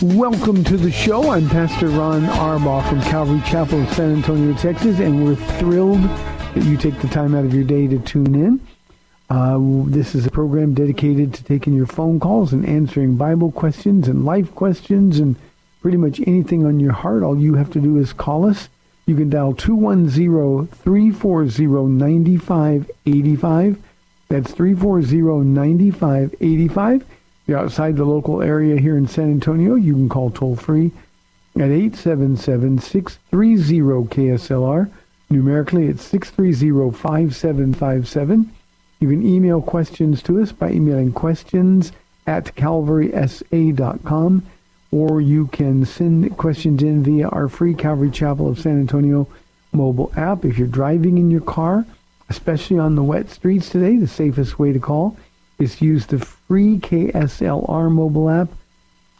Welcome to the show. I'm Pastor Ron Arbaugh from Calvary Chapel of San Antonio, Texas, and we're thrilled that you take the time out of your day to tune in. Uh, this is a program dedicated to taking your phone calls and answering Bible questions and life questions and pretty much anything on your heart. All you have to do is call us. You can dial 210-340-9585. That's 340-9585. You're outside the local area here in San Antonio, you can call toll free at 877-630-KSLR. Numerically, it's 630-5757. You can email questions to us by emailing questions at calvarysa.com, or you can send questions in via our free Calvary Chapel of San Antonio mobile app. If you're driving in your car, especially on the wet streets today, the safest way to call is to use the free KSLR mobile app.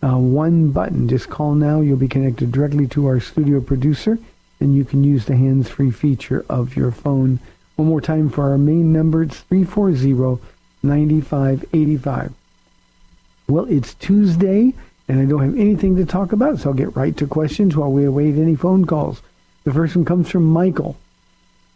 Uh, one button, just call now. You'll be connected directly to our studio producer, and you can use the hands-free feature of your phone. One more time for our main number, it's 340-9585. Well, it's Tuesday, and I don't have anything to talk about, so I'll get right to questions while we await any phone calls. The first one comes from Michael.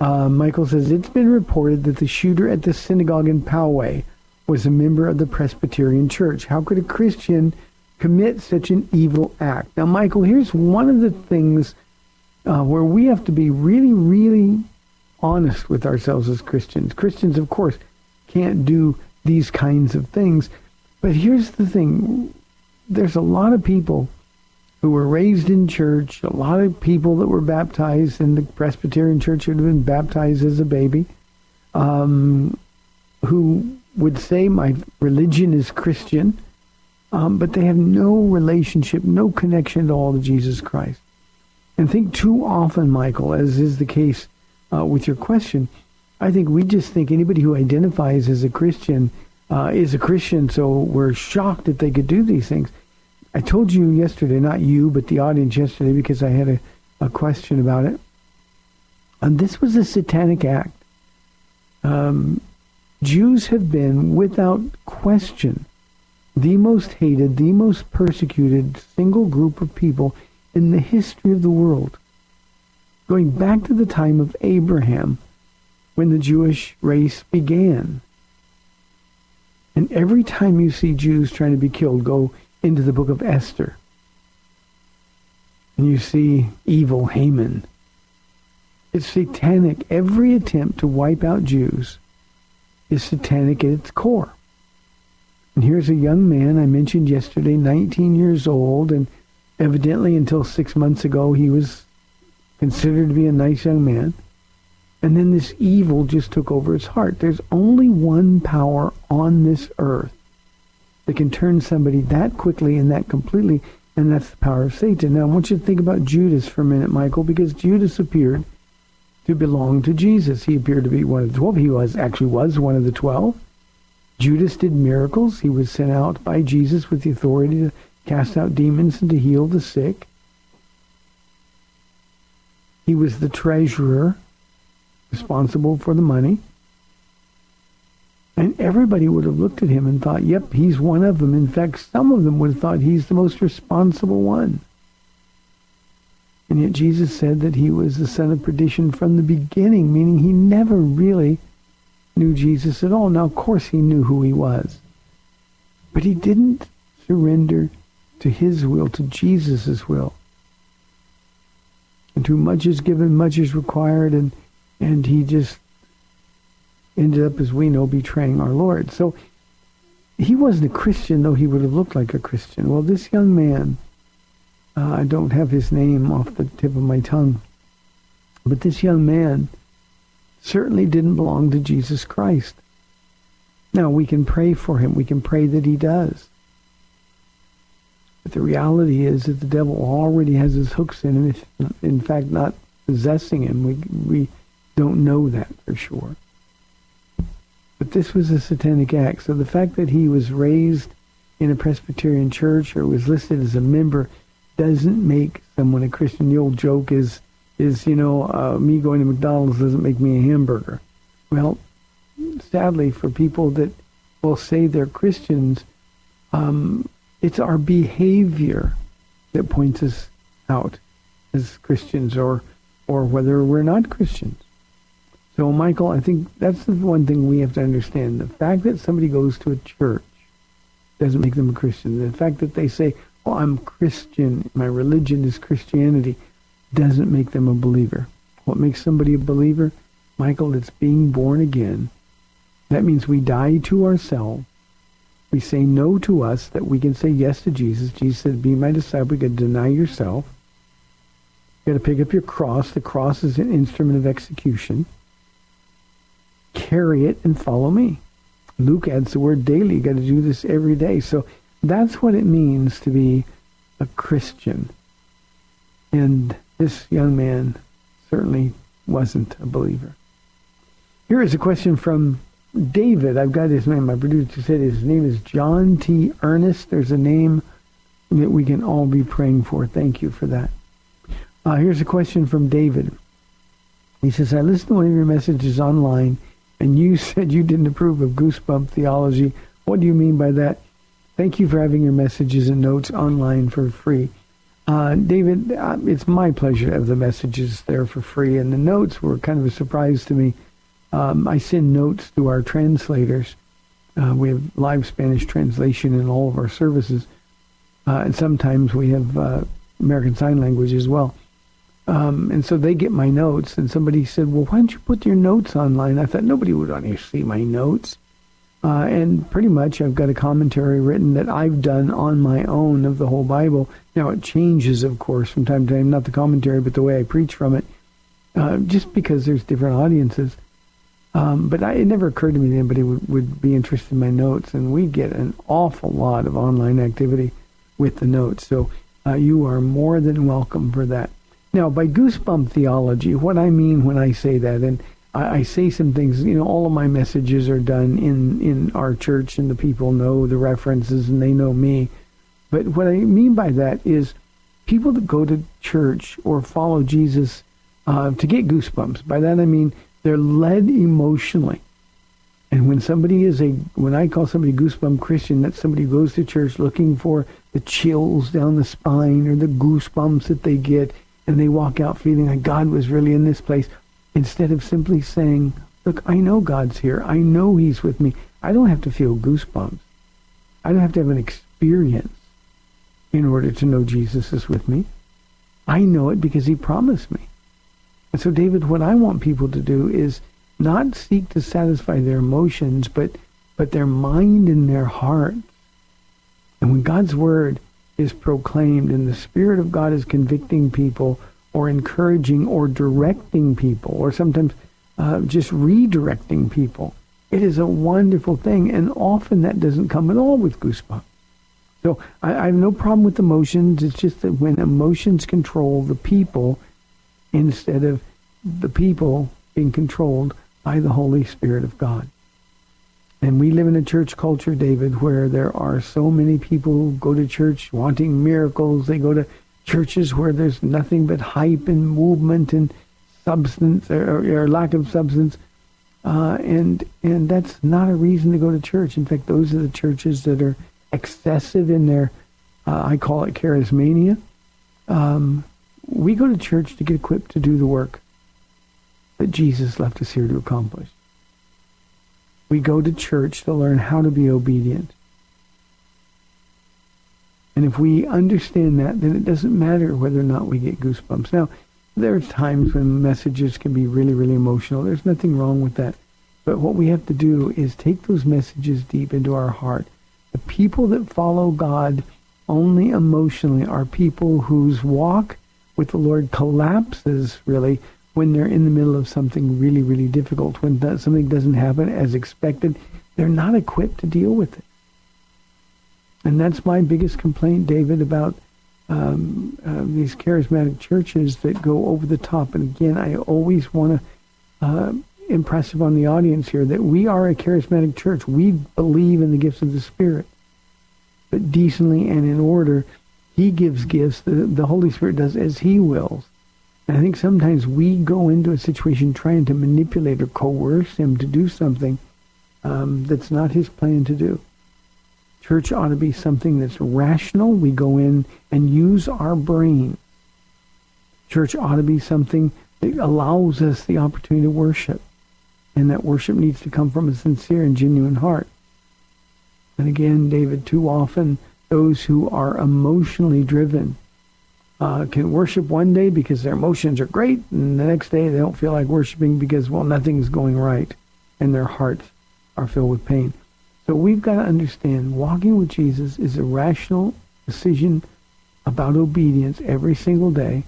Uh, Michael says, It's been reported that the shooter at the synagogue in Poway was a member of the Presbyterian Church. How could a Christian commit such an evil act? Now, Michael, here's one of the things uh, where we have to be really, really honest with ourselves as Christians. Christians, of course, can't do these kinds of things. But here's the thing. There's a lot of people who were raised in church, a lot of people that were baptized in the Presbyterian Church who had been baptized as a baby, um, who would say, my religion is Christian, um, but they have no relationship, no connection at all to Jesus Christ. And think too often, Michael, as is the case uh, with your question, I think we just think anybody who identifies as a Christian uh, is a Christian, so we're shocked that they could do these things. I told you yesterday, not you, but the audience yesterday, because I had a, a question about it. And this was a satanic act. Um, Jews have been, without question, the most hated, the most persecuted single group of people in the history of the world. Going back to the time of Abraham, when the Jewish race began. And every time you see Jews trying to be killed, go into the book of Esther. And you see evil Haman. It's satanic. Every attempt to wipe out Jews is satanic at its core. And here's a young man I mentioned yesterday, 19 years old, and evidently until six months ago he was considered to be a nice young man. And then this evil just took over his heart. There's only one power on this earth that can turn somebody that quickly and that completely, and that's the power of Satan. Now, I want you to think about Judas for a minute, Michael, because Judas appeared to belong to Jesus. He appeared to be one of the twelve. He was actually was one of the twelve. Judas did miracles. He was sent out by Jesus with the authority to cast out demons and to heal the sick. He was the treasurer responsible for the money. And everybody would have looked at him and thought, yep, he's one of them. In fact, some of them would have thought he's the most responsible one. And yet Jesus said that he was the son of perdition from the beginning, meaning he never really knew Jesus at all. Now, of course, he knew who he was. But he didn't surrender to his will, to Jesus' will. And to much is given, much is required, and, and he just ended up, as we know, betraying our Lord. So he wasn't a Christian, though he would have looked like a Christian. Well, this young man, uh, I don't have his name off the tip of my tongue, but this young man certainly didn't belong to Jesus Christ. Now, we can pray for him. We can pray that he does. But the reality is that the devil already has his hooks in him, if in fact not possessing him. We, we don't know that for sure. But this was a satanic act. So the fact that he was raised in a Presbyterian church or was listed as a member doesn't make someone a Christian. The old joke is, is you know, uh, me going to McDonald's doesn't make me a hamburger. Well, sadly, for people that will say they're Christians, um, it's our behavior that points us out as Christians or, or whether we're not Christians. So, Michael, I think that's the one thing we have to understand. The fact that somebody goes to a church doesn't make them a Christian. The fact that they say, oh, I'm Christian, my religion is Christianity, doesn't make them a believer. What makes somebody a believer? Michael, it's being born again. That means we die to ourselves. We say no to us, that we can say yes to Jesus. Jesus said, be my disciple. You got to deny yourself. You got to pick up your cross. The cross is an instrument of execution carry it and follow me. Luke adds the word daily. You got to do this every day. So that's what it means to be a Christian. And this young man certainly wasn't a believer. Here is a question from David. I've got his name. My producer said his name is John T. Earnest. There's a name that we can all be praying for. Thank you for that. Uh, here's a question from David. He says, I listened to one of your messages online and you said you didn't approve of goosebump theology. What do you mean by that? Thank you for having your messages and notes online for free. Uh, David, uh, it's my pleasure to have the messages there for free, and the notes were kind of a surprise to me. Um, I send notes to our translators. Uh, we have live Spanish translation in all of our services, uh, and sometimes we have uh, American Sign Language as well. Um, and so they get my notes, and somebody said, "Well, why don't you put your notes online?" I thought nobody would want to see my notes, uh, and pretty much I've got a commentary written that I've done on my own of the whole Bible. Now it changes, of course, from time to time, not the commentary, but the way I preach from it, uh, just because there's different audiences. Um, but I, it never occurred to me that anybody would, would be interested in my notes, and we get an awful lot of online activity with the notes. So uh, you are more than welcome for that. Now, by goosebump theology, what I mean when I say that, and I, I, say some things, you know, all of my messages are done in, in our church, and the people know the references and they know me. But what I mean by that is people that go to church or follow Jesus uh, to get goosebumps. By that I mean they're led emotionally. And when somebody is a, when I call somebody goosebump Christian, that's somebody who goes to church looking for the chills down the spine or the goosebumps that they get and they walk out feeling like God was really in this place instead of simply saying, look, I know God's here. I know he's with me. I don't have to feel goosebumps. I don't have to have an experience in order to know Jesus is with me. I know it because he promised me. And so, David, what I want people to do is not seek to satisfy their emotions, but, but their mind and their heart. And when God's word is proclaimed and the Spirit of God is convicting people or encouraging or directing people or sometimes uh, just redirecting people. It is a wonderful thing, and often that doesn't come at all with goosebumps. So I, I have no problem with emotions. It's just that when emotions control the people instead of the people being controlled by the Holy Spirit of God. And we live in a church culture, David, where there are so many people who go to church wanting miracles. They go to churches where there's nothing but hype and movement and substance or, or lack of substance. Uh, and and that's not a reason to go to church. In fact, those are the churches that are excessive in their, uh, I call it charismania. Um, we go to church to get equipped to do the work that Jesus left us here to accomplish. We go to church to learn how to be obedient. And if we understand that, then it doesn't matter whether or not we get goosebumps. Now, there are times when messages can be really, really emotional. There's nothing wrong with that. But what we have to do is take those messages deep into our heart. The people that follow God only emotionally are people whose walk with the Lord collapses, really, when they're in the middle of something really, really difficult, when something doesn't happen as expected, they're not equipped to deal with it. And that's my biggest complaint, David, about um, uh, these charismatic churches that go over the top. And again, I always want to uh, impress upon the audience here that we are a charismatic church. We believe in the gifts of the Spirit, but decently and in order. He gives gifts. The, the Holy Spirit does as He wills. And I think sometimes we go into a situation trying to manipulate or coerce him to do something um, that's not his plan to do. Church ought to be something that's rational. We go in and use our brain. Church ought to be something that allows us the opportunity to worship. And that worship needs to come from a sincere and genuine heart. And again, David, too often those who are emotionally driven uh, can worship one day because their emotions are great, and the next day they don't feel like worshiping because, well, nothing's going right, and their hearts are filled with pain. So we've got to understand walking with Jesus is a rational decision about obedience every single day.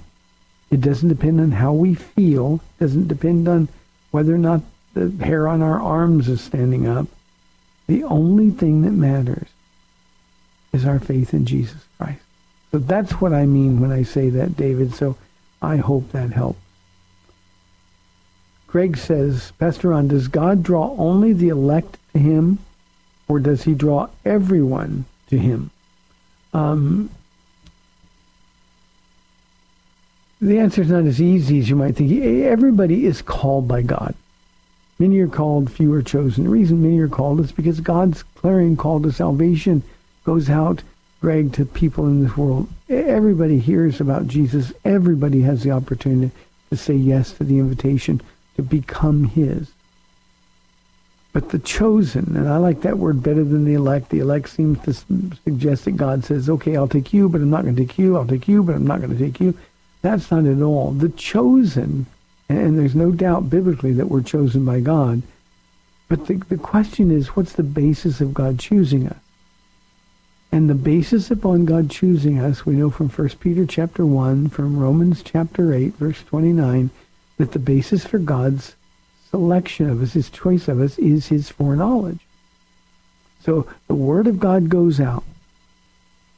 It doesn't depend on how we feel. It doesn't depend on whether or not the hair on our arms is standing up. The only thing that matters is our faith in Jesus Christ. So that's what I mean when I say that, David. So I hope that helps. Greg says, Pastor Ron, does God draw only the elect to him, or does he draw everyone to him? Um, the answer is not as easy as you might think. Everybody is called by God. Many are called, few are chosen. The reason many are called is because God's clarion call to salvation goes out Greg, to people in this world. Everybody hears about Jesus. Everybody has the opportunity to say yes to the invitation to become his. But the chosen, and I like that word better than the elect. The elect seems to suggest that God says, okay, I'll take you, but I'm not going to take you. I'll take you, but I'm not going to take you. That's not at all. The chosen, and there's no doubt biblically that we're chosen by God, but the, the question is, what's the basis of God choosing us? And the basis upon God choosing us, we know from 1 Peter chapter 1, from Romans chapter 8, verse 29, that the basis for God's selection of us, his choice of us, is his foreknowledge. So the word of God goes out.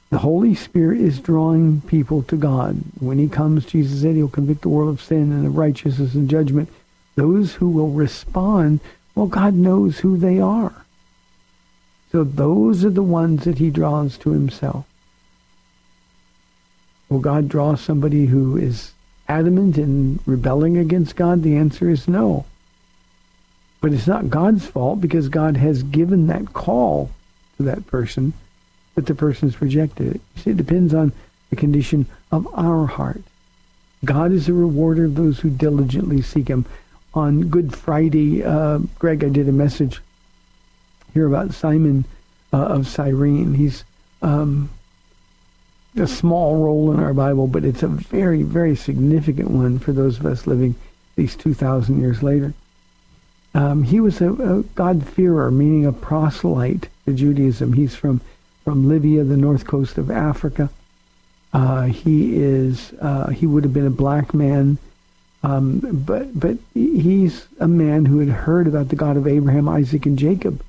The Holy Spirit is drawing people to God. When he comes, Jesus said he'll convict the world of sin and of righteousness and judgment. Those who will respond, well, God knows who they are. So those are the ones that he draws to himself. Will God draw somebody who is adamant in rebelling against God? The answer is no. But it's not God's fault because God has given that call to that person, but the person's rejected it. See, it depends on the condition of our heart. God is a rewarder of those who diligently seek him. On Good Friday, uh, Greg, I did a message here about Simon uh, of Cyrene. He's um, a small role in our Bible, but it's a very, very significant one for those of us living these 2,000 years later. Um, he was a, a God-fearer, meaning a proselyte to Judaism. He's from, from Libya, the north coast of Africa. Uh, he is uh, he would have been a black man, um, but but he's a man who had heard about the God of Abraham, Isaac, and Jacob.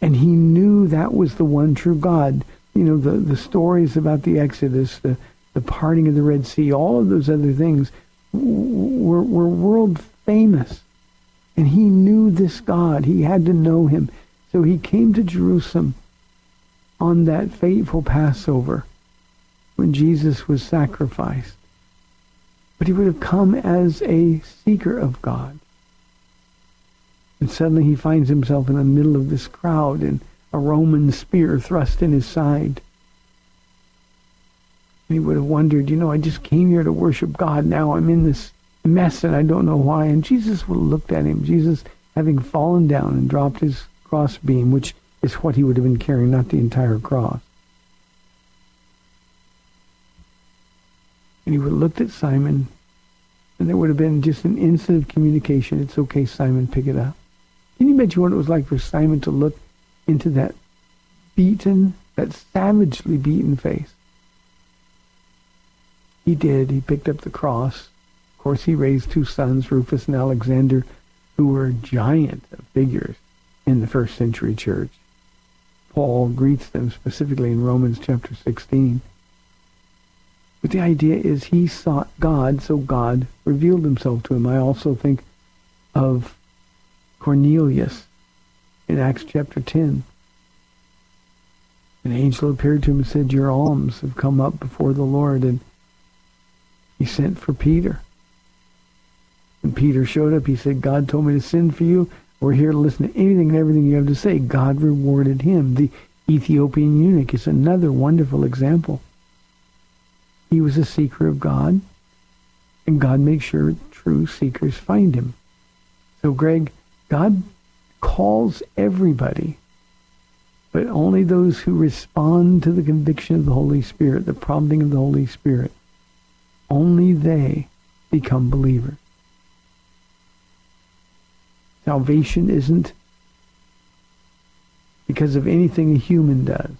And he knew that was the one true God. You know, the, the stories about the Exodus, the, the parting of the Red Sea, all of those other things were, were world famous. And he knew this God. He had to know him. So he came to Jerusalem on that fateful Passover when Jesus was sacrificed. But he would have come as a seeker of God. And suddenly he finds himself in the middle of this crowd and a Roman spear thrust in his side. And he would have wondered, you know, I just came here to worship God. Now I'm in this mess and I don't know why. And Jesus looked at him. Jesus, having fallen down and dropped his cross beam, which is what he would have been carrying, not the entire cross. And he would have looked at Simon, and there would have been just an instant of communication. It's okay, Simon, pick it up. Can you imagine what it was like for Simon to look into that beaten, that savagely beaten face? He did. He picked up the cross. Course, he raised two sons, Rufus and Alexander, who were giant figures in the first century church. Paul greets them specifically in Romans chapter 16. But the idea is he sought God, so God revealed himself to him. I also think of Cornelius in Acts chapter 10. An angel appeared to him and said, Your alms have come up before the Lord. And he sent for Peter. When Peter showed up, he said, God told me to send for you. We're here to listen to anything and everything you have to say. God rewarded him. The Ethiopian eunuch is another wonderful example. He was a seeker of God, and God makes sure true seekers find him. So, Greg, God calls everybody, but only those who respond to the conviction of the Holy Spirit, the prompting of the Holy Spirit, only they become believers. Salvation isn't because of anything a human does.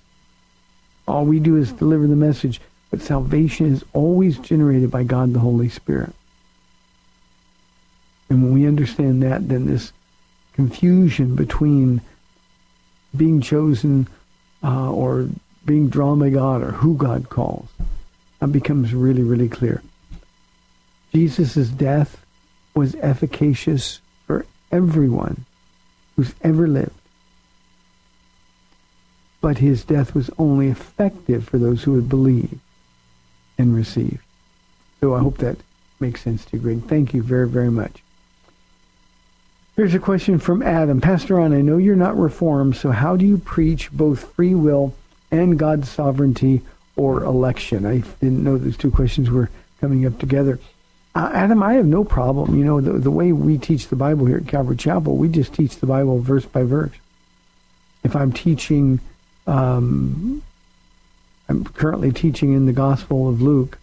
All we do is deliver the message. But salvation is always generated by God the Holy Spirit. And when we understand that, then this confusion between being chosen uh, or being drawn by God or who God calls uh, becomes really, really clear. Jesus' death was efficacious everyone who's ever lived but his death was only effective for those who would believe and receive. So I hope that makes sense to you, Greg. Thank you very, very much. Here's a question from Adam. Pastor Ron, I know you're not reformed, so how do you preach both free will and God's sovereignty or election? I didn't know those two questions were coming up together. Uh, Adam, I have no problem. You know, the, the way we teach the Bible here at Calvary Chapel, we just teach the Bible verse by verse. If I'm teaching um, I'm currently teaching in the Gospel of Luke.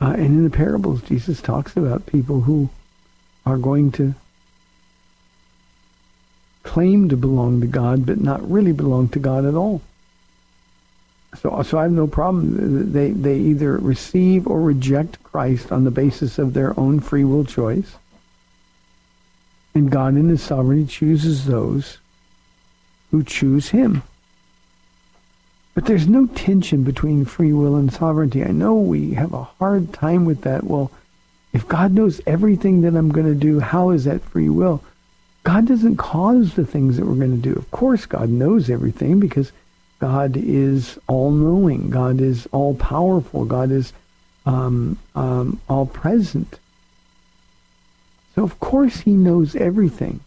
Uh, and in the parables, Jesus talks about people who are going to claim to belong to God, but not really belong to God at all. So, so I have no problem. They, they either receive or reject Christ on the basis of their own free will choice. And God in his sovereignty chooses those who choose him. But there's no tension between free will and sovereignty. I know we have a hard time with that. Well, if God knows everything that I'm going to do, how is that free will? God doesn't cause the things that we're going to do. Of course, God knows everything because God is all-knowing. God is all-powerful. God is um, um, all-present. So, of course, he knows everything.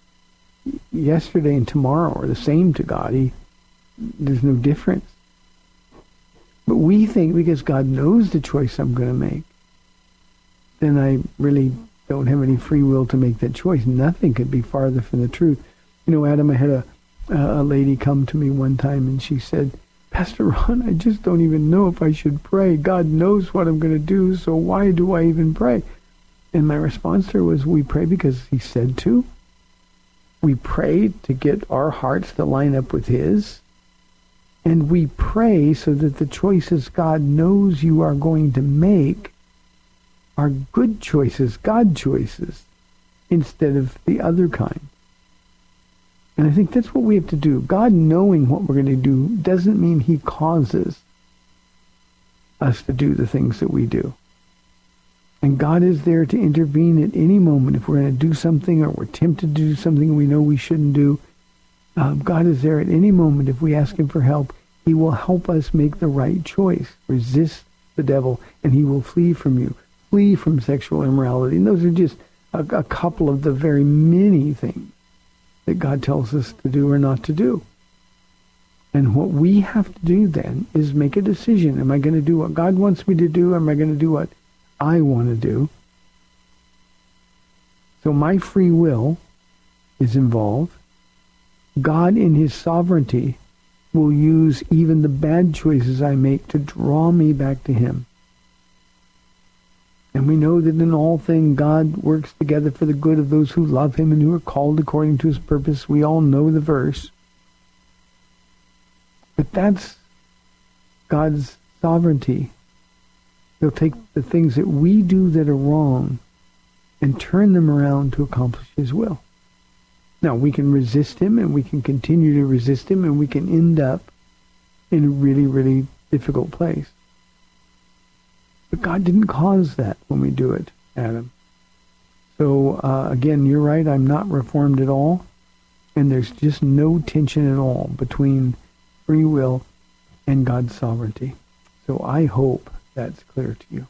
Yesterday and tomorrow are the same to God. He, there's no difference. But we think because God knows the choice I'm going to make, then I really don't have any free will to make that choice. Nothing could be farther from the truth. You know, Adam, I had a, a lady come to me one time and she said, Pastor Ron, I just don't even know if I should pray. God knows what I'm going to do, so why do I even pray? And my response to her was, we pray because he said to. We pray to get our hearts to line up with his. And we pray so that the choices God knows you are going to make are good choices, God choices, instead of the other kind. And I think that's what we have to do. God knowing what we're going to do doesn't mean he causes us to do the things that we do. And God is there to intervene at any moment if we're going to do something or we're tempted to do something we know we shouldn't do. Um, God is there at any moment if we ask him for help. He will help us make the right choice. Resist the devil and he will flee from you. Flee from sexual immorality. And those are just a, a couple of the very many things that God tells us to do or not to do. And what we have to do then is make a decision. Am I going to do what God wants me to do? Am I going to do what I want to do. So my free will is involved. God in his sovereignty will use even the bad choices I make to draw me back to him. And we know that in all things God works together for the good of those who love him and who are called according to his purpose. We all know the verse. But that's God's sovereignty. He'll take the things that we do that are wrong and turn them around to accomplish his will. Now, we can resist him and we can continue to resist him and we can end up in a really, really difficult place. But God didn't cause that when we do it, Adam. So, uh, again, you're right. I'm not reformed at all. And there's just no tension at all between free will and God's sovereignty. So I hope that's clear to you.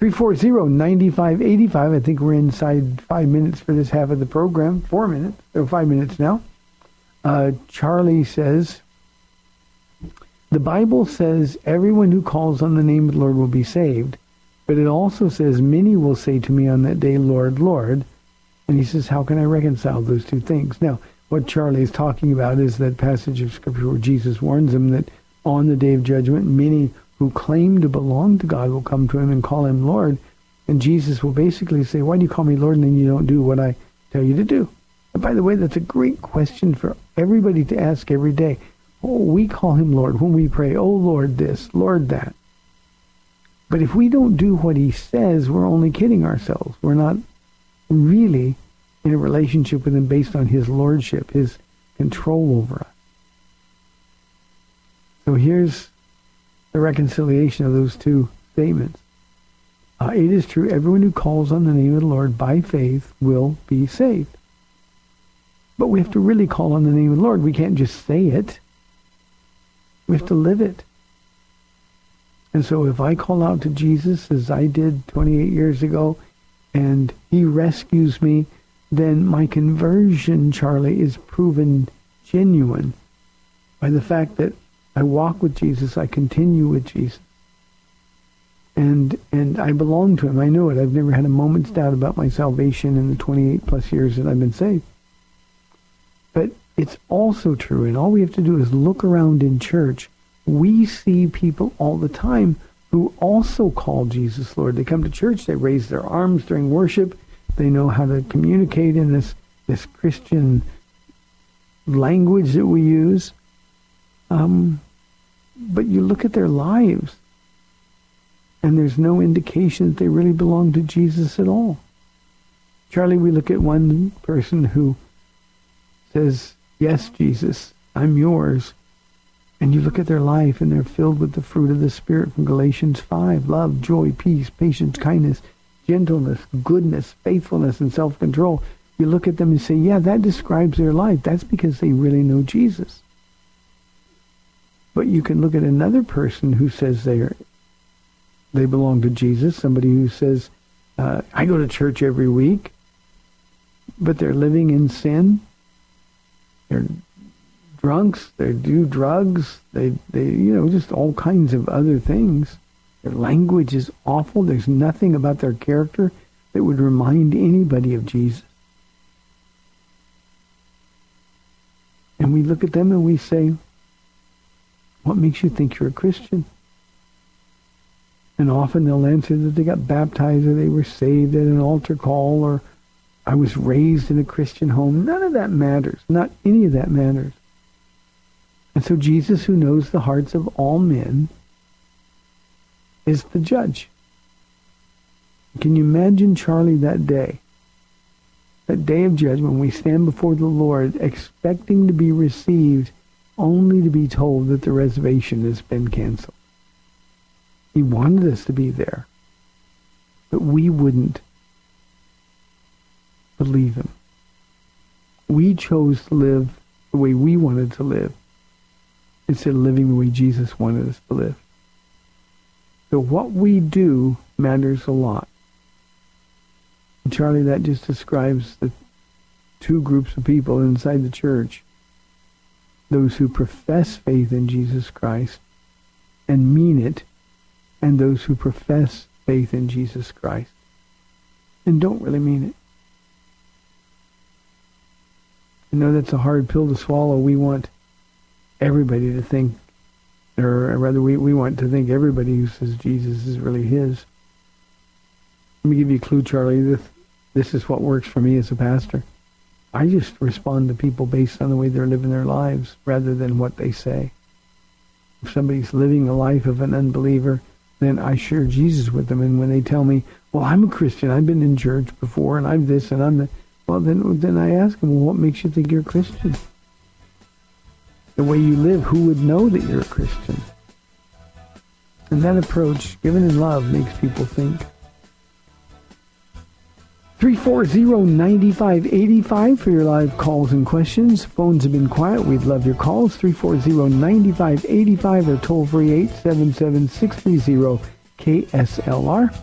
340-9585. I think we're inside five minutes for this half of the program. Four minutes. or five minutes now. Uh, Charlie says, the Bible says everyone who calls on the name of the Lord will be saved. But it also says, many will say to me on that day, Lord, Lord. And he says, how can I reconcile those two things? Now, what Charlie is talking about is that passage of Scripture where Jesus warns them that on the day of judgment, many who claim to belong to God will come to him and call him Lord. And Jesus will basically say, why do you call me Lord and then you don't do what I tell you to do? And by the way, that's a great question for everybody to ask every day. Oh, we call him Lord when we pray, oh Lord this, Lord that. But if we don't do what he says, we're only kidding ourselves. We're not really in a relationship with him based on his lordship, his control over us. So here's the reconciliation of those two statements. Uh, it is true, everyone who calls on the name of the Lord by faith will be saved. But we have to really call on the name of the Lord. We can't just say it. We have to live it. And so if I call out to Jesus as I did 28 years ago and he rescues me, then my conversion, Charlie, is proven genuine by the fact that I walk with Jesus. I continue with Jesus. And and I belong to him. I know it. I've never had a moment's doubt about my salvation in the 28 plus years that I've been saved. But it's also true, and all we have to do is look around in church. We see people all the time who also call Jesus Lord. They come to church, they raise their arms during worship, they know how to communicate in this, this Christian language that we use. Um, but you look at their lives, and there's no indication that they really belong to Jesus at all. Charlie, we look at one person who says, Yes, Jesus, I'm yours. And you look at their life and they're filled with the fruit of the Spirit from Galatians 5 love, joy, peace, patience, kindness, gentleness, goodness, faithfulness, and self-control. You look at them and say, Yeah, that describes their life. That's because they really know Jesus. But you can look at another person who says they are, they belong to Jesus, somebody who says, uh, I go to church every week, but they're living in sin. They're drunks. They do drugs. They, they, you know, just all kinds of other things. Their language is awful. There's nothing about their character that would remind anybody of Jesus. And we look at them and we say, what makes you think you're a Christian? And often they'll answer that they got baptized or they were saved at an altar call or I was raised in a Christian home. None of that matters. Not any of that matters. And so Jesus, who knows the hearts of all men, is the judge. Can you imagine, Charlie, that day? That day of judgment, when we stand before the Lord expecting to be received only to be told that the reservation has been canceled. He wanted us to be there. but we wouldn't believe him. We chose to live the way we wanted to live instead of living the way Jesus wanted us to live. So what we do matters a lot. And Charlie, that just describes the two groups of people inside the church. Those who profess faith in Jesus Christ and mean it, and those who profess faith in Jesus Christ and don't really mean it. Know that's a hard pill to swallow. We want everybody to think, or rather, we, we want to think everybody who says Jesus is really his. Let me give you a clue, Charlie. This, this is what works for me as a pastor. I just respond to people based on the way they're living their lives rather than what they say. If somebody's living the life of an unbeliever, then I share Jesus with them. And when they tell me, well, I'm a Christian, I've been in church before, and I'm this, and I'm that, well, then, then I ask them, well, what makes you think you're a Christian? The way you live, who would know that you're a Christian? And that approach, given in love, makes people think. 340-9585 for your live calls and questions. Phones have been quiet. We'd love your calls. 340-9585 or toll free 877-630-KSLR.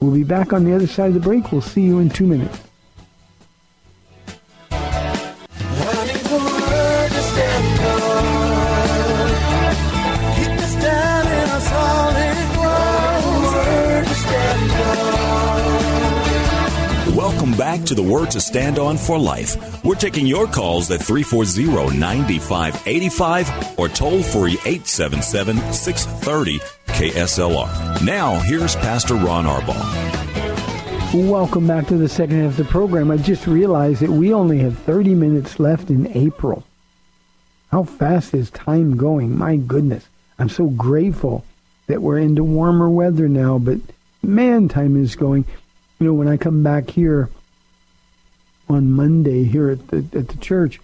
We'll be back on the other side of the break. We'll see you in two minutes. Back to the Word to Stand On for Life. We're taking your calls at 340 9585 or toll free 877 630 KSLR. Now, here's Pastor Ron Arbaugh. Welcome back to the second half of the program. I just realized that we only have 30 minutes left in April. How fast is time going? My goodness. I'm so grateful that we're into warmer weather now, but man, time is going you know, when I come back here on Monday here at the at the church,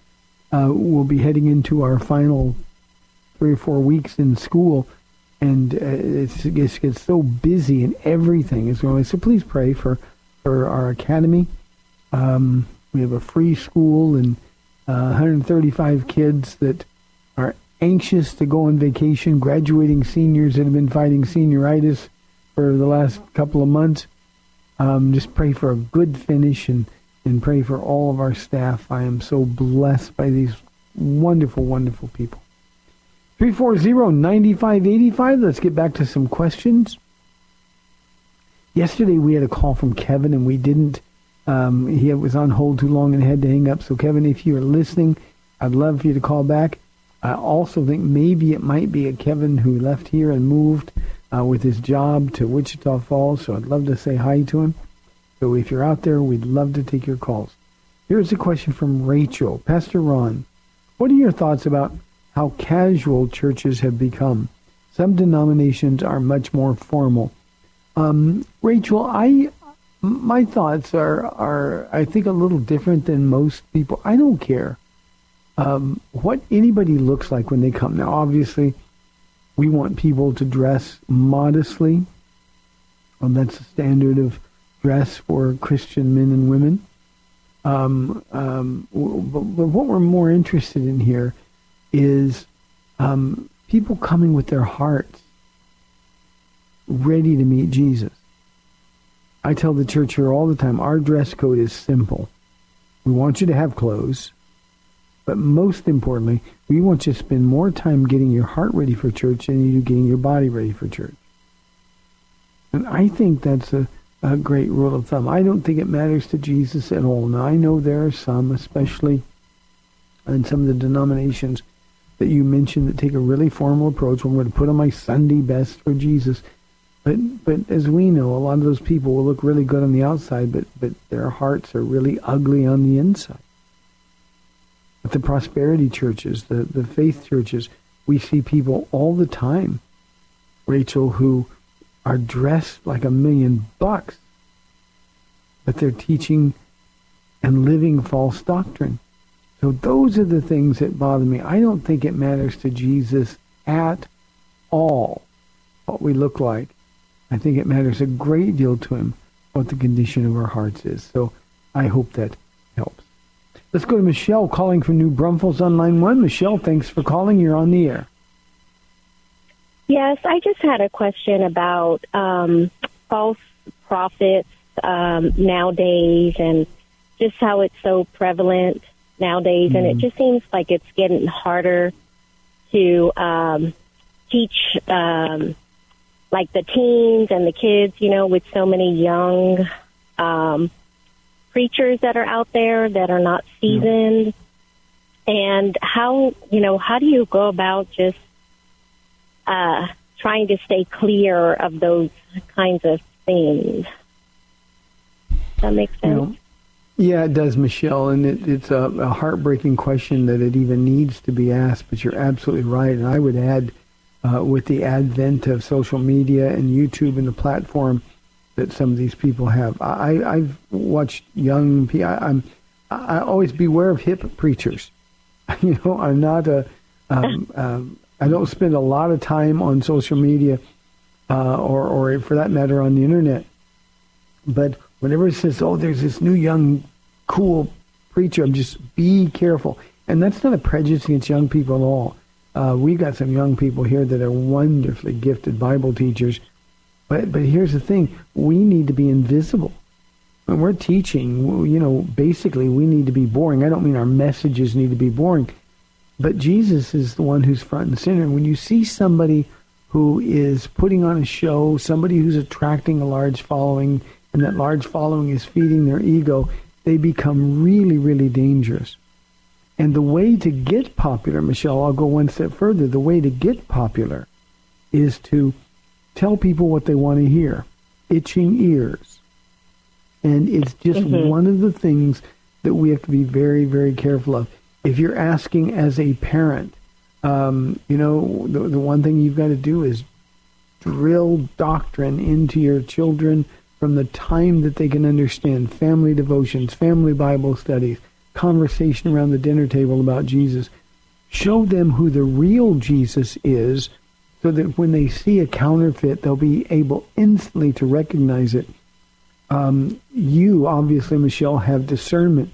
uh, we'll be heading into our final three or four weeks in school, and uh, it's, it gets, so busy and everything is going. So please pray for for our academy. Um, we have a free school and uh, 135 kids that are anxious to go on vacation. Graduating seniors that have been fighting senioritis for the last couple of months um, just pray for a good finish and, and pray for all of our staff. I am so blessed by these wonderful, wonderful people. 340-9585. Let's get back to some questions. Yesterday we had a call from Kevin and we didn't, um, he was on hold too long and had to hang up. So Kevin, if you are listening, I'd love for you to call back. I also think maybe it might be a Kevin who left here and moved uh, with his job to Wichita Falls, so I'd love to say hi to him. So if you're out there, we'd love to take your calls. Here's a question from Rachel. Pastor Ron, what are your thoughts about how casual churches have become? Some denominations are much more formal. Um, Rachel, I my thoughts are are I think a little different than most people. I don't care um, what anybody looks like when they come. Now, obviously, we want people to dress modestly. Um, that's the standard of dress for Christian men and women. Um, um, but, but, what we're more interested in here is um, people coming with their hearts ready to meet Jesus. I tell the church here all the time, our dress code is simple. We want you to have clothes. But most importantly, we want you to spend more time getting your heart ready for church than you do getting your body ready for church. And I think that's a, a great rule of thumb. I don't think it matters to Jesus at all. Now, I know there are some, especially in some of the denominations that you mentioned that take a really formal approach. I'm going to put on my Sunday best for Jesus. But but as we know, a lot of those people will look really good on the outside, but but their hearts are really ugly on the inside the prosperity churches, the, the faith churches, we see people all the time, Rachel, who are dressed like a million bucks, but they're teaching and living false doctrine. So those are the things that bother me. I don't think it matters to Jesus at all what we look like. I think it matters a great deal to him what the condition of our hearts is. So I hope that helps. Let's go to Michelle calling from New Braunfels on line one. Michelle, thanks for calling. You're on the air. Yes, I just had a question about um, false prophets um, nowadays and just how it's so prevalent nowadays. Mm-hmm. And it mm-hmm. just seems like it's getting harder to um, teach um, like the teens and the kids, you know, with so many young um, preachers that are out there that are not seasoned. And how, you know, how do you go about just uh, trying to stay clear of those kinds of things? That make sense? Yeah, it does, Michelle, and it, it's a, a, heartbreaking question that it even needs to be asked. But you're absolutely right, and I would add, uh, with the advent of social media and YouTube and the platform that some of these people have, I, I've watched young people. I'm I always beware of hip preachers. you know, I'm not a. Um, um, I don't spend a lot of time on social media, uh, or or for that matter on the internet. But whenever it says, "Oh, there's this new young, cool preacher," I'm just be careful. And that's not a prejudice against young people at all. Uh, we've got some young people here that are wonderfully gifted Bible teachers. But but here's the thing: we need to be invisible. When we're teaching, you know, basically we need to be boring. I don't mean our messages need to be boring, but Jesus is the one who's front and center. And when you see somebody who is putting on a show, somebody who's attracting a large following, and that large following is feeding their ego, they become really, really dangerous. And the way to get popular, Michelle, I'll go one step further. The way to get popular is to tell people what they want to hear. Itching ears. And it's just mm-hmm. one of the things that we have to be very, very careful of. If you're asking as a parent, um, you know, the, the one thing you've got to do is drill doctrine into your children from the time that they can understand family devotions, family Bible studies, conversation around the dinner table about Jesus. Show them who the real Jesus is so that when they see a counterfeit, they'll be able instantly to recognize it. Um, you, obviously, Michelle, have discernment.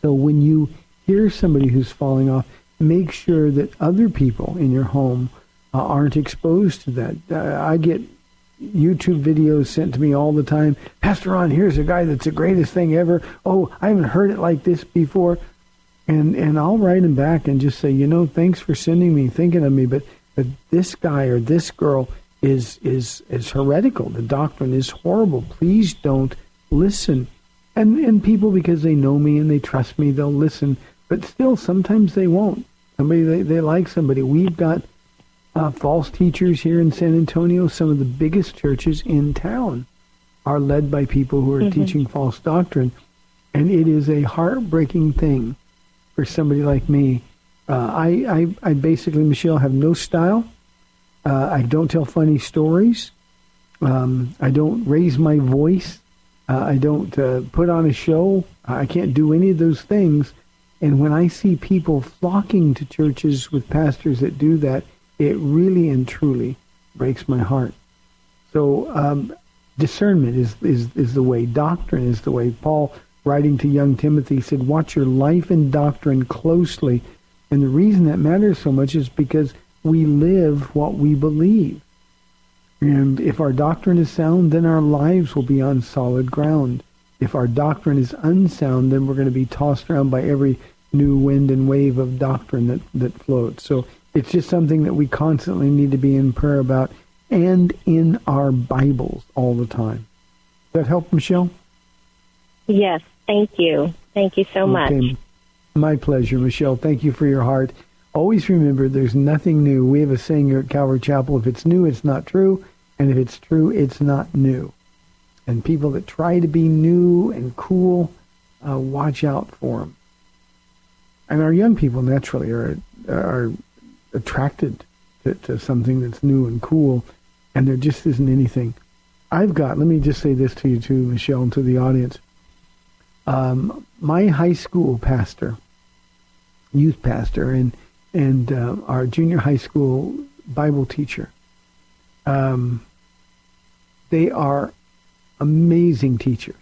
So when you hear somebody who's falling off, make sure that other people in your home uh, aren't exposed to that. Uh, I get YouTube videos sent to me all the time. Pastor Ron, here's a guy that's the greatest thing ever. Oh, I haven't heard it like this before. And and I'll write him back and just say, you know, thanks for sending me, thinking of me, but, but this guy or this girl is is is heretical. The doctrine is horrible. Please don't listen. And and people because they know me and they trust me, they'll listen. But still sometimes they won't. Somebody they, they like somebody. We've got uh, false teachers here in San Antonio. Some of the biggest churches in town are led by people who are mm-hmm. teaching false doctrine. And it is a heartbreaking thing for somebody like me. Uh, I, I, I basically, Michelle, have no style. Uh, I don't tell funny stories. Um, I don't raise my voice. Uh, I don't uh, put on a show. I can't do any of those things. And when I see people flocking to churches with pastors that do that, it really and truly breaks my heart. So um, discernment is, is, is the way. Doctrine is the way. Paul, writing to young Timothy, said, watch your life and doctrine closely. And the reason that matters so much is because we live what we believe. And if our doctrine is sound, then our lives will be on solid ground. If our doctrine is unsound, then we're going to be tossed around by every new wind and wave of doctrine that, that floats. So it's just something that we constantly need to be in prayer about and in our Bibles all the time. Does that help, Michelle? Yes, thank you. Thank you so okay. much. My pleasure, Michelle. Thank you for your heart. Always remember there's nothing new. We have a saying here at Calvary Chapel if it's new, it's not true. And if it's true, it's not new. And people that try to be new and cool, uh, watch out for them. And our young people naturally are are attracted to, to something that's new and cool, and there just isn't anything. I've got, let me just say this to you too, Michelle, and to the audience. Um, my high school pastor, youth pastor, and and uh, our junior high school Bible teacher, um, they are amazing teachers.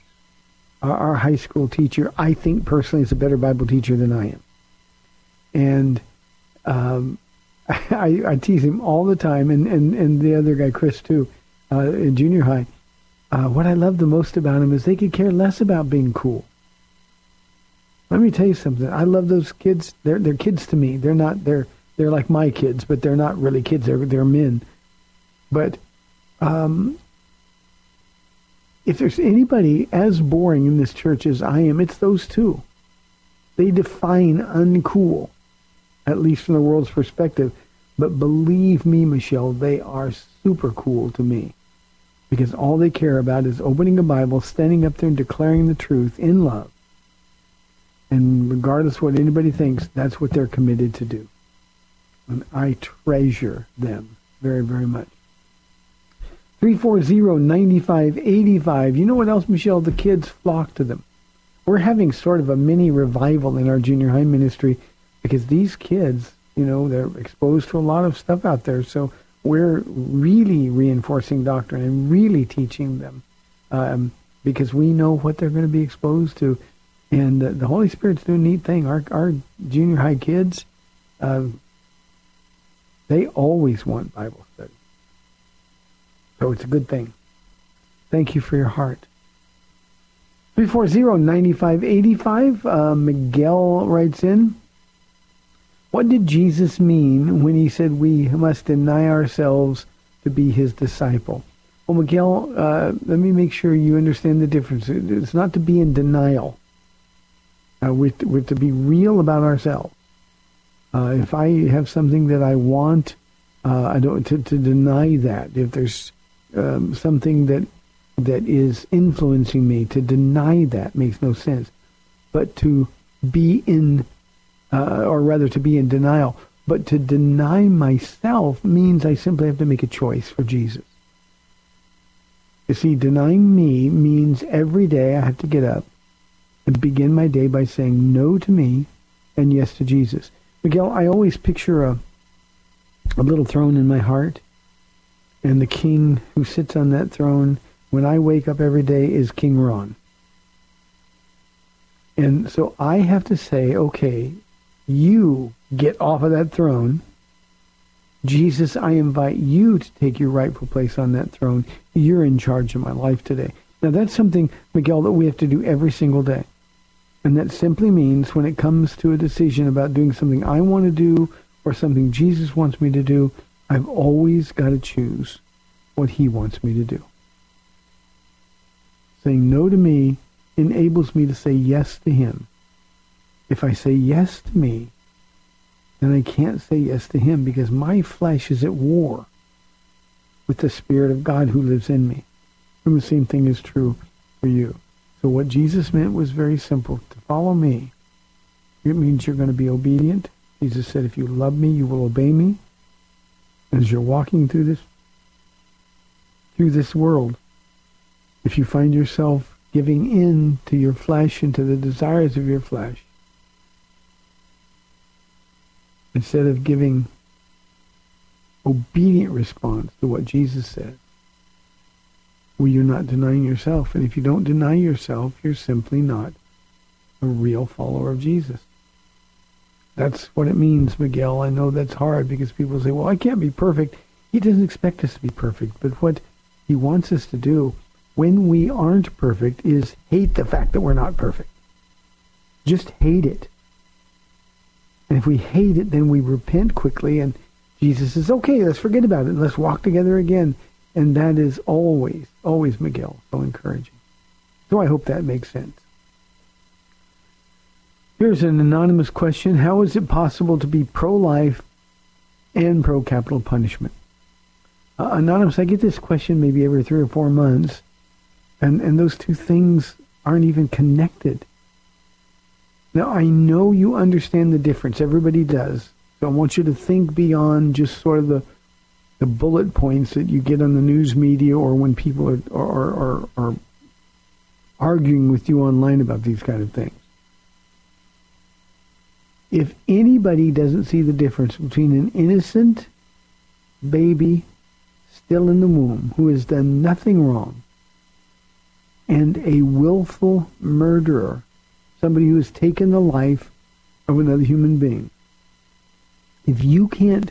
Our, our high school teacher, I think personally, is a better Bible teacher than I am. And um, I, I tease him all the time, and, and, and the other guy, Chris, too, uh, in junior high. Uh, what I love the most about him is they could care less about being cool. Let me tell you something. I love those kids. They're they're kids to me. They're not they're they're like my kids, but they're not really kids. They're they're men. But um, if there's anybody as boring in this church as I am, it's those two. They define uncool, at least from the world's perspective. But believe me, Michelle, they are super cool to me. Because all they care about is opening a Bible, standing up there and declaring the truth in love. And regardless what anybody thinks, that's what they're committed to do. And I treasure them very, very much. 340-9585. You know what else, Michelle? The kids flock to them. We're having sort of a mini revival in our junior high ministry because these kids, you know, they're exposed to a lot of stuff out there. So we're really reinforcing doctrine and really teaching them um, because we know what they're going to be exposed to. And uh, the Holy Spirit's doing a neat thing. Our, our junior high kids, uh, they always want Bible study. So it's a good thing. Thank you for your heart. 340-9585, uh, Miguel writes in, what did Jesus mean when he said we must deny ourselves to be his disciple? Well, Miguel, uh, let me make sure you understand the difference. It's not to be in denial. Uh, we're, to, we're to be real about ourselves. Uh, if I have something that I want, uh, I don't to, to deny that. If there's um, something that that is influencing me, to deny that makes no sense. But to be in uh, or rather to be in denial. But to deny myself means I simply have to make a choice for Jesus. You see, denying me means every day I have to get up and begin my day by saying no to me and yes to Jesus. Miguel, I always picture a, a little throne in my heart, and the king who sits on that throne when I wake up every day is King Ron. And so I have to say, okay, you get off of that throne. Jesus, I invite you to take your rightful place on that throne. You're in charge of my life today. Now, that's something, Miguel, that we have to do every single day. And that simply means when it comes to a decision about doing something I want to do or something Jesus wants me to do, I've always got to choose what he wants me to do. Saying no to me enables me to say yes to him. If I say yes to me, then I can't say yes to him because my flesh is at war with the Spirit of God who lives in me. And the same thing is true for you. So what Jesus meant was very simple. To follow me, it means you're going to be obedient. Jesus said, if you love me, you will obey me. As you're walking through this, through this world, if you find yourself giving in to your flesh and to the desires of your flesh, instead of giving obedient response to what Jesus said, well, you're not denying yourself. And if you don't deny yourself, you're simply not a real follower of Jesus. That's what it means, Miguel. I know that's hard because people say, well, I can't be perfect. He doesn't expect us to be perfect. But what he wants us to do when we aren't perfect is hate the fact that we're not perfect. Just hate it. And if we hate it, then we repent quickly, and Jesus says, okay, let's forget about it. Let's walk together again. And that is always, always, Miguel, so encouraging. So I hope that makes sense. Here's an anonymous question. How is it possible to be pro-life and pro-capital punishment? Uh, anonymous, I get this question maybe every three or four months, and, and those two things aren't even connected. Now, I know you understand the difference. Everybody does. So I want you to think beyond just sort of the the bullet points that you get on the news media or when people are, are, are, are arguing with you online about these kind of things. If anybody doesn't see the difference between an innocent baby still in the womb who has done nothing wrong and a willful murderer, somebody who has taken the life of another human being. If you can't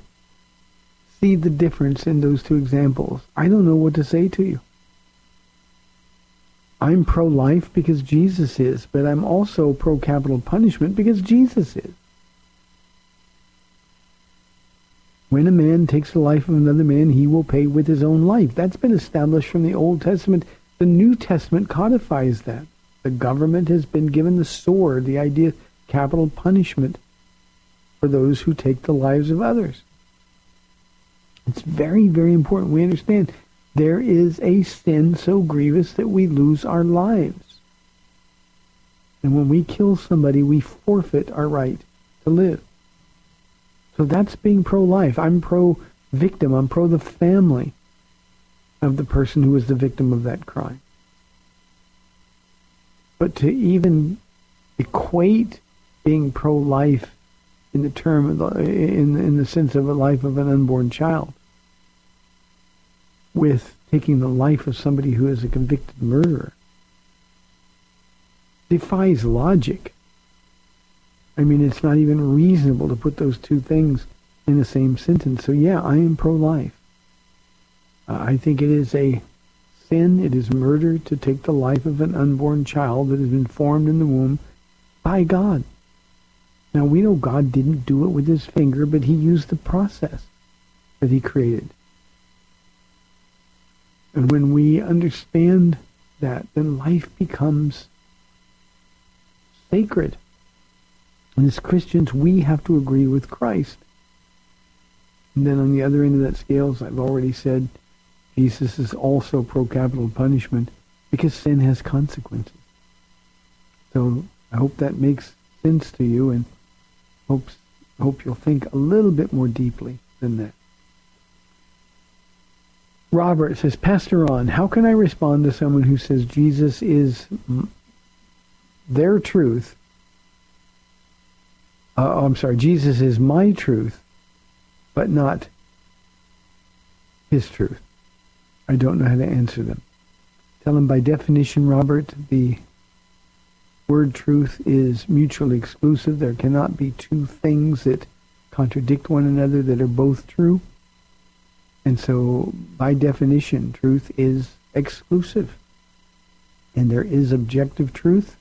see the difference in those two examples, I don't know what to say to you. I'm pro-life because Jesus is, but I'm also pro-capital punishment because Jesus is. When a man takes the life of another man, he will pay with his own life. That's been established from the Old Testament. The New Testament codifies that. The government has been given the sword, the idea of capital punishment for those who take the lives of others. It's very, very important we understand there is a sin so grievous that we lose our lives. And when we kill somebody, we forfeit our right to live. So that's being pro-life. I'm pro-victim. I'm pro the family of the person who was the victim of that crime. But to even equate being pro-life in the term the, in in the sense of a life of an unborn child with taking the life of somebody who is a convicted murderer defies logic. I mean, it's not even reasonable to put those two things in the same sentence. So yeah, I am pro-life. Uh, I think it is a sin, it is murder to take the life of an unborn child that has been formed in the womb by God. Now we know God didn't do it with his finger, but he used the process that he created. And when we understand that, then life becomes sacred. And as Christians, we have to agree with Christ. And then on the other end of that scale, as I've already said, Jesus is also pro-capital punishment because sin has consequences. So I hope that makes sense to you and hopes, hope you'll think a little bit more deeply than that. Robert says, Pastor Ron, how can I respond to someone who says Jesus is their truth? Uh, I'm sorry, Jesus is my truth, but not his truth. I don't know how to answer them. Tell them by definition, Robert, the word truth is mutually exclusive. There cannot be two things that contradict one another that are both true. And so, by definition, truth is exclusive. And there is objective truth.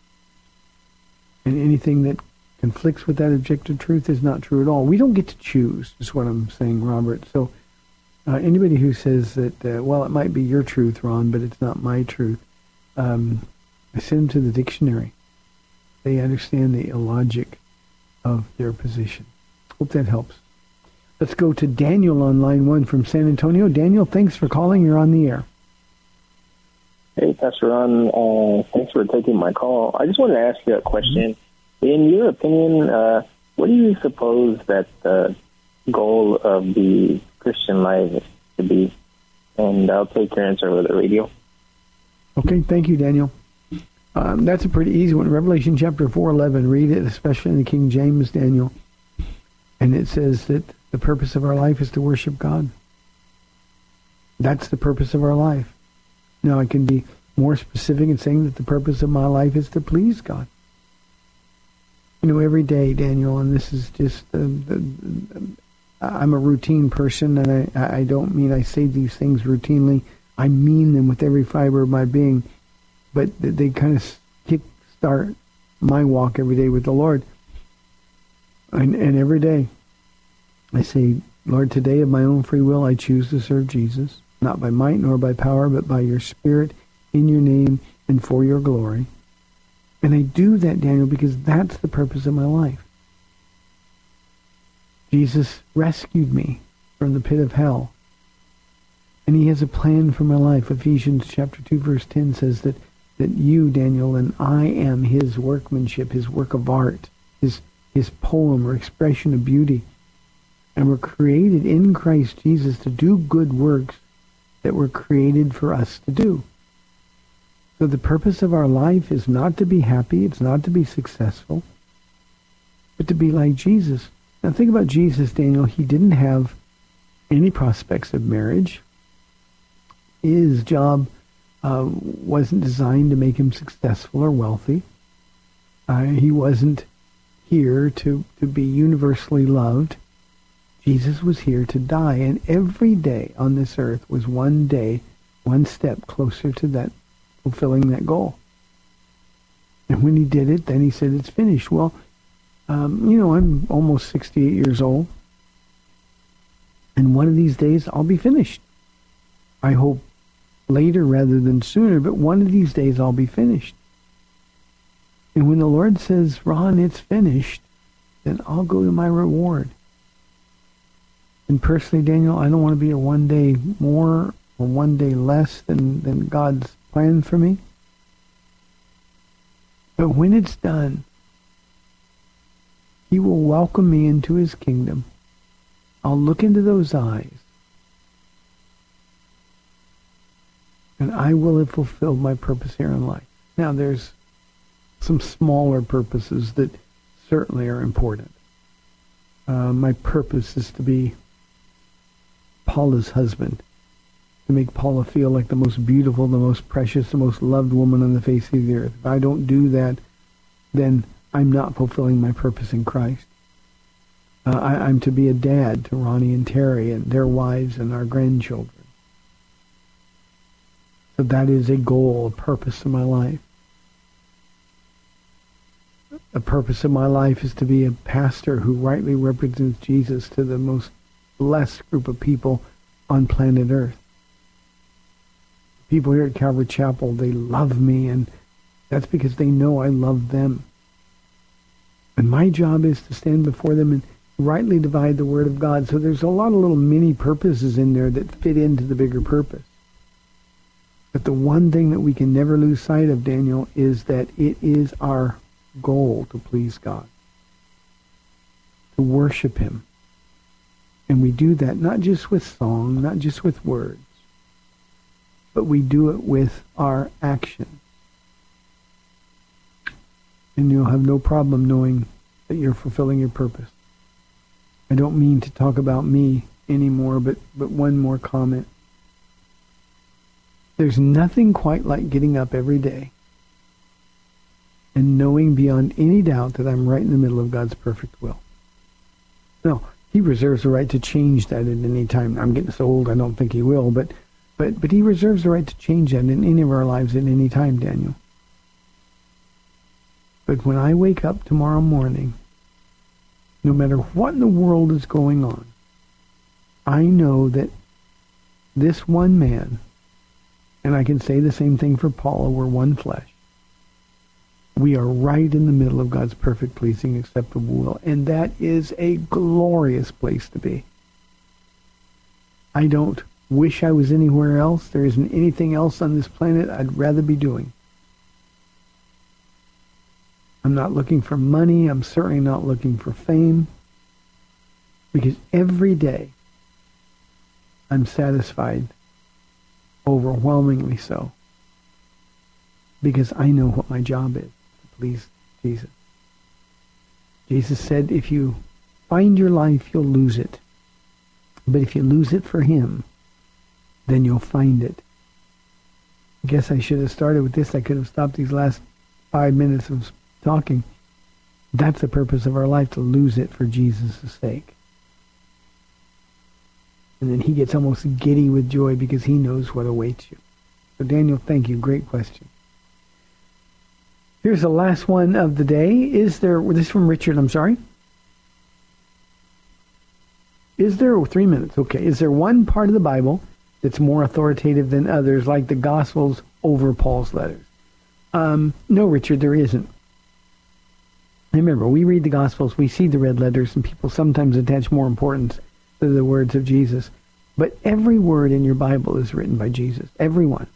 And anything that conflicts with that objective truth is not true at all. We don't get to choose, is what I'm saying, Robert. So, uh, anybody who says that, uh, well, it might be your truth, Ron, but it's not my truth, um, I send them to the dictionary. They understand the illogic of their position. Hope that helps. Let's go to Daniel on line one from San Antonio. Daniel, thanks for calling. You're on the air. Hey, Pastor Ron. Uh, thanks for taking my call. I just wanted to ask you a question. In your opinion, uh, what do you suppose that the goal of the Christian life to be? And I'll take your answer over the radio. Okay, thank you, Daniel. Um, that's a pretty easy one. Revelation chapter 4.11, read it, especially in the King James, Daniel. And it says that the purpose of our life is to worship God. That's the purpose of our life. Now, I can be more specific in saying that the purpose of my life is to please God. You know, every day, Daniel, and this is just, uh, I'm a routine person, and I, I don't mean I say these things routinely. I mean them with every fiber of my being, but they kind of kick start my walk every day with the Lord. And, and every day, I say, Lord, today of my own free will, I choose to serve Jesus, not by might nor by power, but by your Spirit, in your name, and for your glory. And I do that, Daniel, because that's the purpose of my life. Jesus rescued me from the pit of hell. And he has a plan for my life. Ephesians chapter 2 verse 10 says that, that you, Daniel, and I am his workmanship, his work of art, his, his poem or expression of beauty and were created in Christ Jesus to do good works that were created for us to do. So the purpose of our life is not to be happy, it's not to be successful, but to be like Jesus. Now think about Jesus, Daniel. He didn't have any prospects of marriage. His job uh, wasn't designed to make him successful or wealthy. Uh, he wasn't here to, to be universally loved. Jesus was here to die, and every day on this earth was one day, one step closer to that fulfilling that goal. And when he did it, then he said, it's finished. Well, um, you know, I'm almost 68 years old. And one of these days, I'll be finished. I hope later rather than sooner, but one of these days I'll be finished. And when the Lord says, Ron, it's finished, then I'll go to my reward. And personally, Daniel, I don't want to be a one day more or one day less than, than God's plan for me. But when it's done, he will welcome me into his kingdom. I'll look into those eyes. And I will have fulfilled my purpose here in life. Now, there's some smaller purposes that certainly are important. Uh, my purpose is to be Paula's husband, to make Paula feel like the most beautiful, the most precious, the most loved woman on the face of the earth. If I don't do that, then I'm not fulfilling my purpose in Christ. Uh, I, I'm to be a dad to Ronnie and Terry and their wives and our grandchildren. So that is a goal, a purpose in my life. The purpose of my life is to be a pastor who rightly represents Jesus to the most blessed group of people on planet Earth. People here at Calvary Chapel, they love me, and that's because they know I love them. And my job is to stand before them and rightly divide the Word of God. So there's a lot of little mini purposes in there that fit into the bigger purpose. But the one thing that we can never lose sight of, Daniel, is that it is our goal to please God, to worship Him. And we do that not just with song, not just with words, but we do it with our action and you'll have no problem knowing that you're fulfilling your purpose. I don't mean to talk about me anymore, but, but one more comment. There's nothing quite like getting up every day and knowing beyond any doubt that I'm right in the middle of God's perfect will. No, he reserves the right to change that at any time. I'm getting so old, I don't think he will, but, but, but he reserves the right to change that in any of our lives at any time, Daniel. But when I wake up tomorrow morning, no matter what in the world is going on, I know that this one man, and I can say the same thing for Paula, we're one flesh. We are right in the middle of God's perfect, pleasing, acceptable will. And that is a glorious place to be. I don't wish I was anywhere else. There isn't anything else on this planet I'd rather be doing. I'm not looking for money. I'm certainly not looking for fame. Because every day I'm satisfied, overwhelmingly so, because I know what my job is to please Jesus. Jesus said, if you find your life, you'll lose it. But if you lose it for him, then you'll find it. I guess I should have started with this. I could have stopped these last five minutes of talking. That's the purpose of our life, to lose it for Jesus' sake. And then he gets almost giddy with joy because he knows what awaits you. So Daniel, thank you. Great question. Here's the last one of the day. Is there, this is from Richard, I'm sorry. Is there, three minutes, okay. Is there one part of the Bible that's more authoritative than others, like the Gospels over Paul's letters? Um, no, Richard, there isn't. Remember, we read the Gospels, we see the red letters, and people sometimes attach more importance to the words of Jesus. But every word in your Bible is written by Jesus. Every one.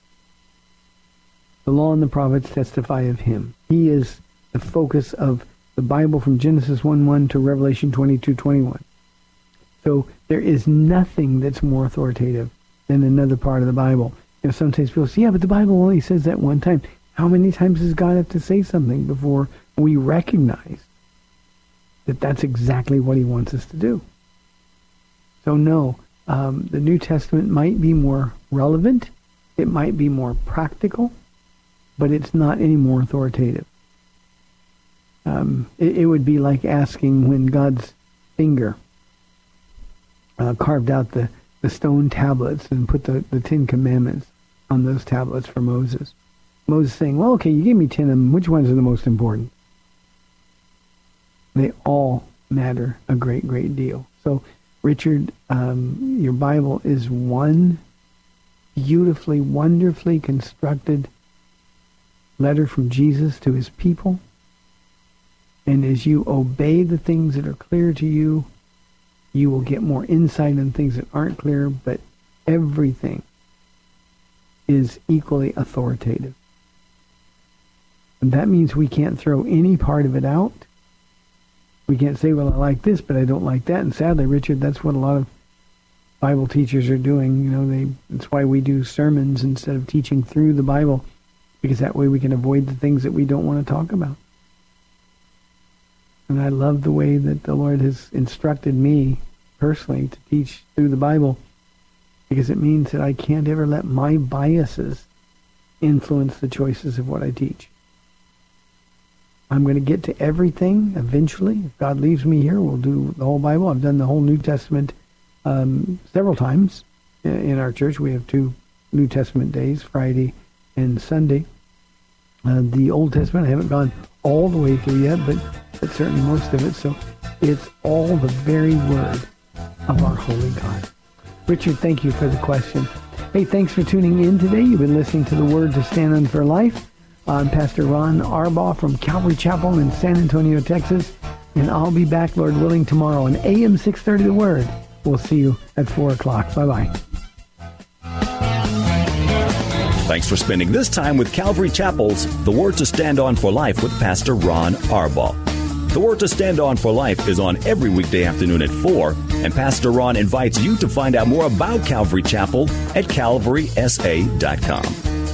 The law and the prophets testify of him. He is the focus of the Bible from Genesis 1-1 to Revelation 22-21. So there is nothing that's more authoritative than another part of the Bible. You know, sometimes people say, yeah, but the Bible only says that one time. How many times does God have to say something before we recognize that that's exactly what he wants us to do. So no, um, the New Testament might be more relevant It might be more practical, but it's not any more authoritative. Um, it, it, would be like asking when God's finger uh, carved out the, the stone tablets and put the, the Ten Commandments on those tablets for Moses. Moses saying, well, okay, you gave me ten of them. Which ones are the most important? They all matter a great, great deal. So, Richard, um, your Bible is one beautifully, wonderfully constructed letter from Jesus to his people. And as you obey the things that are clear to you, you will get more insight in things that aren't clear, but everything is equally authoritative. And that means we can't throw any part of it out. We can't say, well, I like this, but I don't like that. And sadly, Richard, that's what a lot of Bible teachers are doing. You know, they that's why we do sermons instead of teaching through the Bible, because that way we can avoid the things that we don't want to talk about. And I love the way that the Lord has instructed me personally to teach through the Bible, because it means that I can't ever let my biases influence the choices of what I teach. I'm going to get to everything eventually. If God leaves me here, we'll do the whole Bible. I've done the whole New Testament um, several times in our church. We have two New Testament days, Friday and Sunday. Uh, the Old Testament, I haven't gone all the way through yet, but, but certainly most of it. So it's all the very word of our holy God. Richard, thank you for the question. Hey, thanks for tuning in today. You've been listening to the Word to Stand on for Life. I'm Pastor Ron Arbaugh from Calvary Chapel in San Antonio, Texas. And I'll be back, Lord willing, tomorrow on AM 630 The Word. We'll see you at 4 o'clock. Bye-bye. Thanks for spending this time with Calvary Chapel's The Word to Stand On for Life with Pastor Ron Arbaugh. The Word to Stand On for Life is on every weekday afternoon at 4, and Pastor Ron invites you to find out more about Calvary Chapel at calvarysa.com.